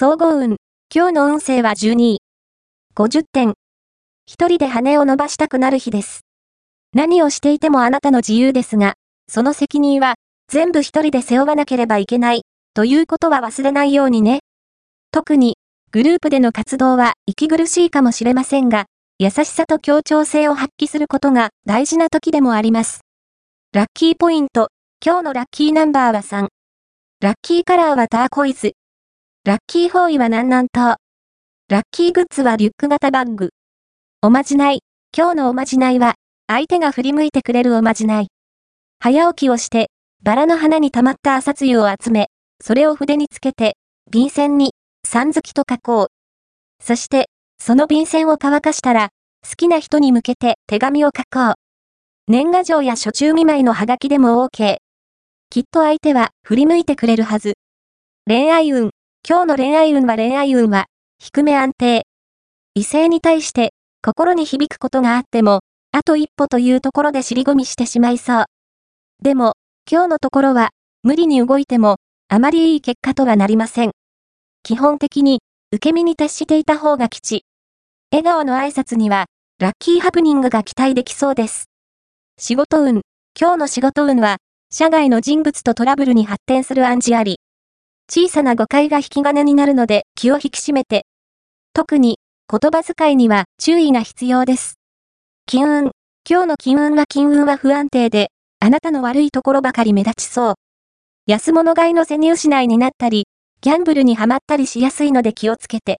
総合運。今日の運勢は12位。50点。一人で羽を伸ばしたくなる日です。何をしていてもあなたの自由ですが、その責任は全部一人で背負わなければいけない、ということは忘れないようにね。特に、グループでの活動は息苦しいかもしれませんが、優しさと協調性を発揮することが大事な時でもあります。ラッキーポイント。今日のラッキーナンバーは3。ラッキーカラーはターコイズ。ラッキーホーイは南南東。ラッキーグッズはリュック型バッグ。おまじない。今日のおまじないは、相手が振り向いてくれるおまじない。早起きをして、バラの花に溜まった朝露を集め、それを筆につけて、便箋に、さんずきと書こう。そして、その便箋を乾かしたら、好きな人に向けて手紙を書こう。年賀状や初中見舞いのハガキでも OK。きっと相手は振り向いてくれるはず。恋愛運。今日の恋愛運は恋愛運は、低め安定。異性に対して心に響くことがあっても、あと一歩というところで尻込みしてしまいそう。でも、今日のところは、無理に動いても、あまりいい結果とはなりません。基本的に、受け身に徹していた方が吉。笑顔の挨拶には、ラッキーハプニングが期待できそうです。仕事運。今日の仕事運は、社外の人物とトラブルに発展する暗示あり。小さな誤解が引き金になるので気を引き締めて。特に、言葉遣いには注意が必要です。金運。今日の金運は金運は不安定で、あなたの悪いところばかり目立ちそう。安物買いの背に失いになったり、ギャンブルにはまったりしやすいので気をつけて。